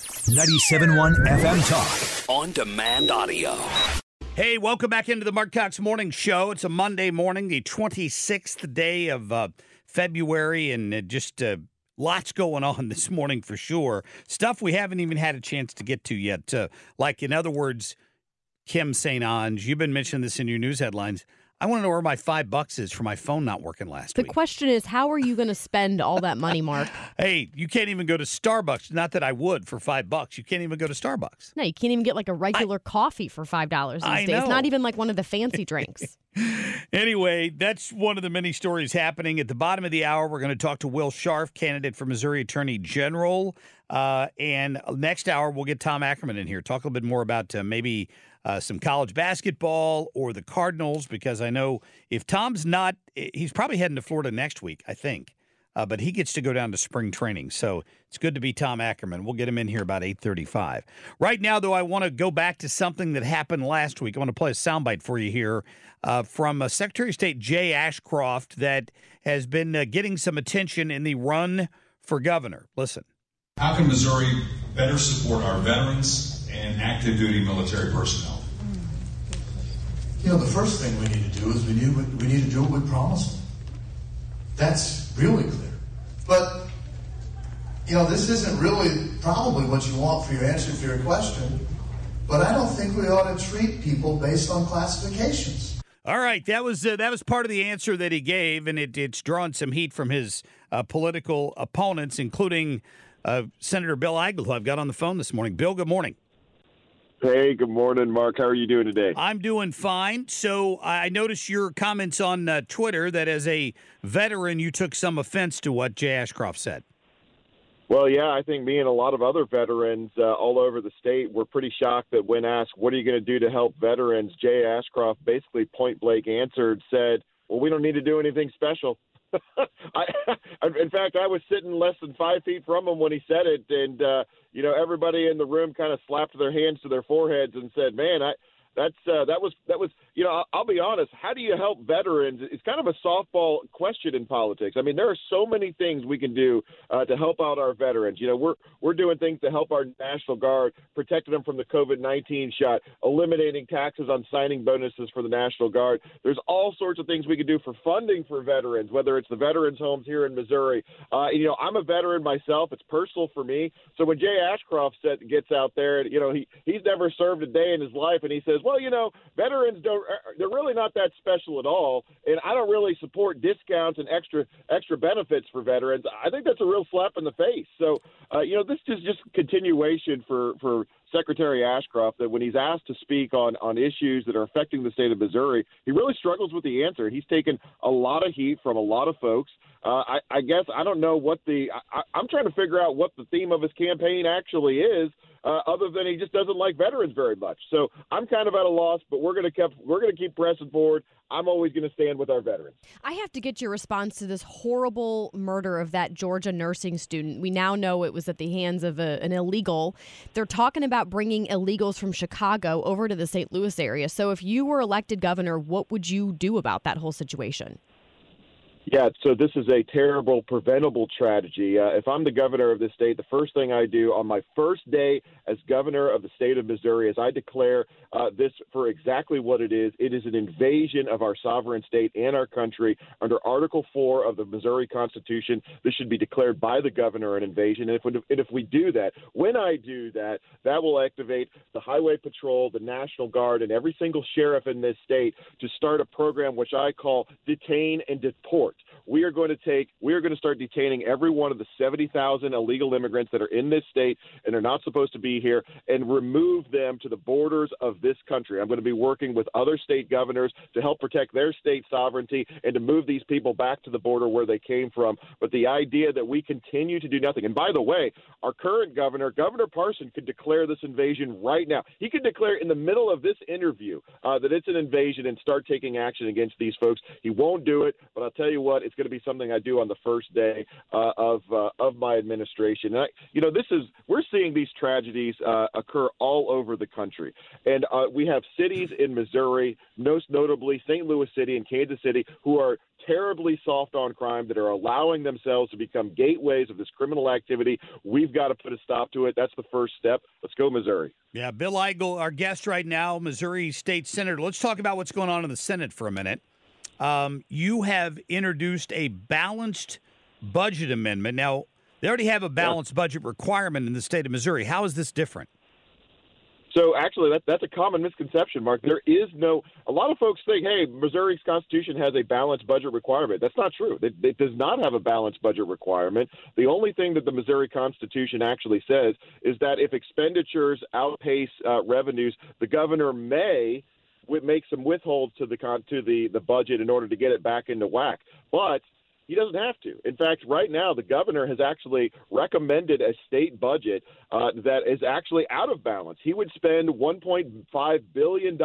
97.1 FM Talk. On demand audio. Hey, welcome back into the Marc Cox Morning Show. It's a Monday morning, the 26th day of uh, February, and uh, just uh, lots going on this morning for sure. Stuff we haven't even had a chance to get to yet. Uh, like, in other words, Kim St. Onge, you've been mentioning this in your news headlines. I want to know where my five bucks is for my phone not working last The week. The question is, how are you going to spend all that money, Marc? hey, you can't even go to Starbucks. Not that I would for five bucks. You can't even go to Starbucks. No, you can't even get like a regular coffee for five dollars these I days. know. Not even like one of the fancy drinks. Anyway, that's one of the many stories happening. At the bottom of the hour, we're going to talk to Will Scharf, candidate for Missouri Attorney General. Uh, and next hour, we'll get Tom Ackerman in here, talk a little bit more about uh, maybe uh, some college basketball or the Cardinals, because I know if Tom's not, he's probably heading to Florida next week, I think. Uh, but he gets to go down to spring training, so it's good to be Tom Ackerman. We'll get him in here about eight thirty-five. Right now, though, I want to go back to something that happened last week. I want to play a soundbite for you here uh, from uh, Secretary of State Jay Ashcroft that has been uh, getting some attention in the run for governor. Listen. How can Missouri better support our veterans and active duty military personnel? You know, the first thing we need to do is we need, we need to do what we promised. That's really clear. But, you know, this isn't really probably what you want for your answer to your question, but I don't think we ought to treat people based on classifications. All right, that was uh, that was part of the answer that he gave, and it, it's drawn some heat from his uh, political opponents, including uh, Senator Bill Eigel, who I've got on the phone this morning. Bill, good morning. Hey, good morning, Marc. How are you doing today? I'm doing fine. So I noticed your comments on uh, Twitter that as a veteran, you took some offense to what Jay Ashcroft said. Well, yeah, I think me and a lot of other veterans uh, all over the state were pretty shocked that when asked, What are you going to do to help veterans? Jay Ashcroft basically point blank answered, said, Well, we don't need to do anything special. I, in fact, I was sitting less than five feet from him when he said it, and uh, you know, everybody in the room kind of slapped their hands to their foreheads and said, "Man, I." That's uh, that was that was you know I'll, be honest. How do you help veterans? It's kind of a softball question in politics. I mean, there are so many things we can do uh, to help out our veterans. You know, we're we're doing things to help our National Guard, protecting them from the COVID nineteen shot, eliminating taxes on signing bonuses for the National Guard. There's all sorts of things we can do for funding for veterans, whether it's the veterans homes here in Missouri. Uh, you know, I'm a veteran myself. It's personal for me. So when Jay Ashcroft gets out there, you know, he he's never served a day in his life, and he says, well, you know, veterans don't they're really not that special at all, and I don't really support discounts and extra extra benefits for veterans. I think that's a real slap in the face. So, uh, you know, this is just continuation for for Secretary Ashcroft that when he's asked to speak on on issues that are affecting the state of Missouri, he really struggles with the answer. He's taken a lot of heat from a lot of folks. Uh, I, I guess I don't know what the I, I'm trying to figure out what the theme of his campaign actually is. Uh, other than he just doesn't like veterans very much, so I'm kind of at a loss. But we're gonna keep we're gonna keep pressing forward. I'm always going to stand with our veterans. I have to get your response to this horrible murder of that Georgia nursing student. We now know it was at the hands of a, an illegal. They're talking about bringing illegals from Chicago over to the St. Louis area. So, if you were elected governor, what would you do about that whole situation? Yeah, so this is a terrible preventable tragedy. Uh, if I'm the governor of this state, the first thing I do on my first day as governor of the state of Missouri is I declare uh, this for exactly what it is. It is an invasion of our sovereign state and our country under Article 4 of the Missouri Constitution. This should be declared by the governor an invasion. And if, and if we do that, when I do that, that will activate the Highway Patrol, the National Guard, and every single sheriff in this state to start a program which I call Detain and Deport. We are going to take, we are going to start detaining every one of the 70,000 illegal immigrants that are in this state and are not supposed to be here and remove them to the borders of this country. I'm going to be working with other state governors to help protect their state sovereignty and to move these people back to the border where they came from. But the idea that we continue to do nothing, and by the way, our current governor, Governor Parson, could declare this invasion right now. He could declare in the middle of this interview uh, that it's an invasion and start taking action against these folks. He won't do it, but I'll tell you what, it's going to be something I do on the first day uh, of uh, of my administration. And I, you know, this is we're seeing these tragedies uh, occur all over the country, and uh, we have cities in Missouri, most notably St. Louis City and Kansas City, who are terribly soft on crime that are allowing themselves to become gateways of this criminal activity. We've got to put a stop to it. That's the first step. Let's go, Missouri. Yeah, Bill Eigel, our guest right now, Missouri State Senator. Let's talk about what's going on in the Senate for a minute. Um, you have introduced a balanced budget amendment. Now, they already have a balanced budget requirement in the state of Missouri. How is this different? So actually, that, that's a common misconception, Marc. There is no. A lot of folks think, hey, Missouri's constitution has a balanced budget requirement. That's not true. It, it does not have a balanced budget requirement. The only thing that the Missouri Constitution actually says is that if expenditures outpace uh, revenues, the governor may make some withholds to the con to the the budget in order to get it back into whack. But he doesn't have to. In fact, right now, the governor has actually recommended a state budget uh, that is actually out of balance. He would spend $1.5 billion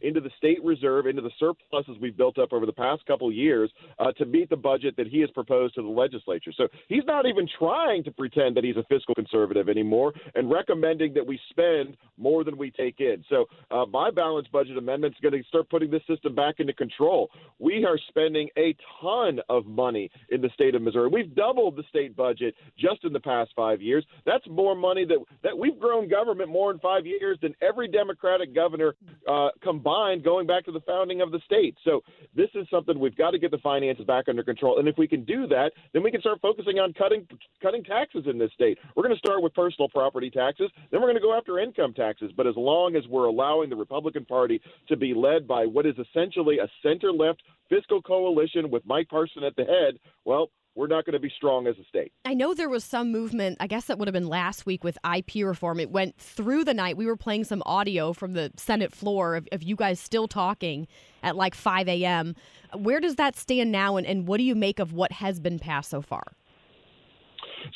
into the state reserve, into the surpluses we've built up over the past couple years uh, to meet the budget that he has proposed to the legislature. So he's not even trying to pretend that he's a fiscal conservative anymore and recommending that we spend more than we take in. So uh, my balanced budget amendment is going to start putting this system back into control. We are spending a ton of money money in the state of Missouri. We've doubled the state budget just in the past five years. That's more money that that we've grown government more in five years than every Democratic governor uh, combined going back to the founding of the state. So this is something we've got to get the finances back under control. And if we can do that, then we can start focusing on cutting cutting taxes in this state. We're going to start with personal property taxes, then we're going to go after income taxes. But as long as we're allowing the Republican Party to be led by what is essentially a center left fiscal coalition with Mike Parson at the head, well, we're not going to be strong as a state. I know there was some movement, I guess that would have been last week with IP reform. It went through the night. We were playing some audio from the Senate floor of, of you guys still talking at like 5 a.m. Where does that stand now, and, and what do you make of what has been passed so far?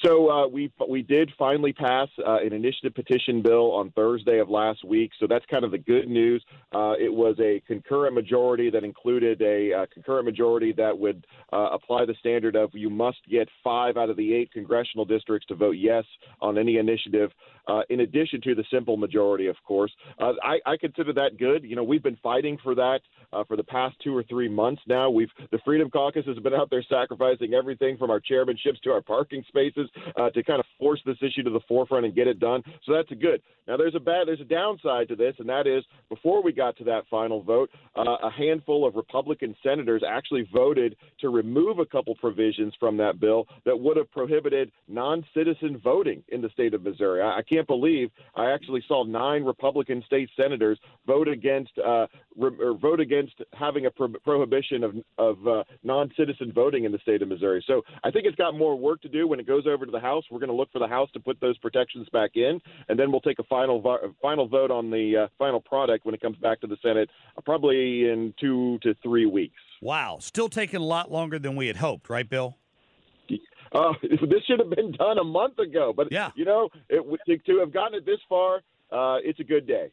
So uh, we we did finally pass uh, an initiative petition bill on Thursday of last week. So that's kind of the good news. Uh, it was a concurrent majority that included a uh, concurrent majority that would uh, apply the standard of you must get five out of the eight congressional districts to vote yes on any initiative. Uh, in addition to the simple majority, of course, I, I, consider that good. You know, we've been fighting for that for the past two or three months now. We've the Freedom Caucus has been out there sacrificing everything from our chairmanships to our parking spaces uh, to kind of force this issue to the forefront and get it done. So that's a good. Now there's a bad, there's a downside to this, and that is before we got to that final vote, uh, a handful of Republican senators actually voted to remove a couple provisions from that bill that would have prohibited non-citizen voting in the state of Missouri. I, I can't believe I actually saw nine Republican state senators vote against uh, re- or vote against having a pro- prohibition of of uh, non-citizen voting in the state of Missouri. So I think it's got more work to do when it goes over to the House. We're going to look for the House to put those protections back in, and then we'll take a final vo- final vote on the uh, final product when it comes back to the Senate, uh, probably in two to three weeks. Wow, still taking a lot longer than we had hoped, right, Bill? Uh, this should have been done a month ago, but yeah. you know, it, to, to have gotten it this far, uh, it's a good day.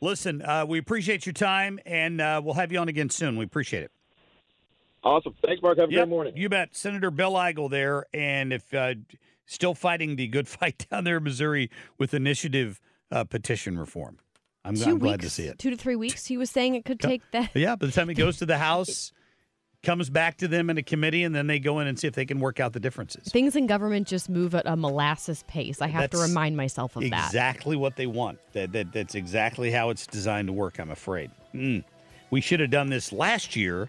Listen, uh, we appreciate your time, and uh, we'll have you on again soon. We appreciate it. Awesome. Thanks, Marc. Have a yep, good morning. You bet. Senator Bill Eigel there. And if uh, still fighting the good fight down there in Missouri with initiative uh, petition reform. I'm, two I'm glad to see it. Two to three weeks. He was saying it could take that. Yeah, by the time it goes to the House, comes back to them in a committee, and then they go in and see if they can work out the differences. Things in government just move at a molasses pace. I have to remind myself of that. Exactly what they want. That, that that's exactly how it's designed to work. I'm afraid. Mm. We should have done this last year,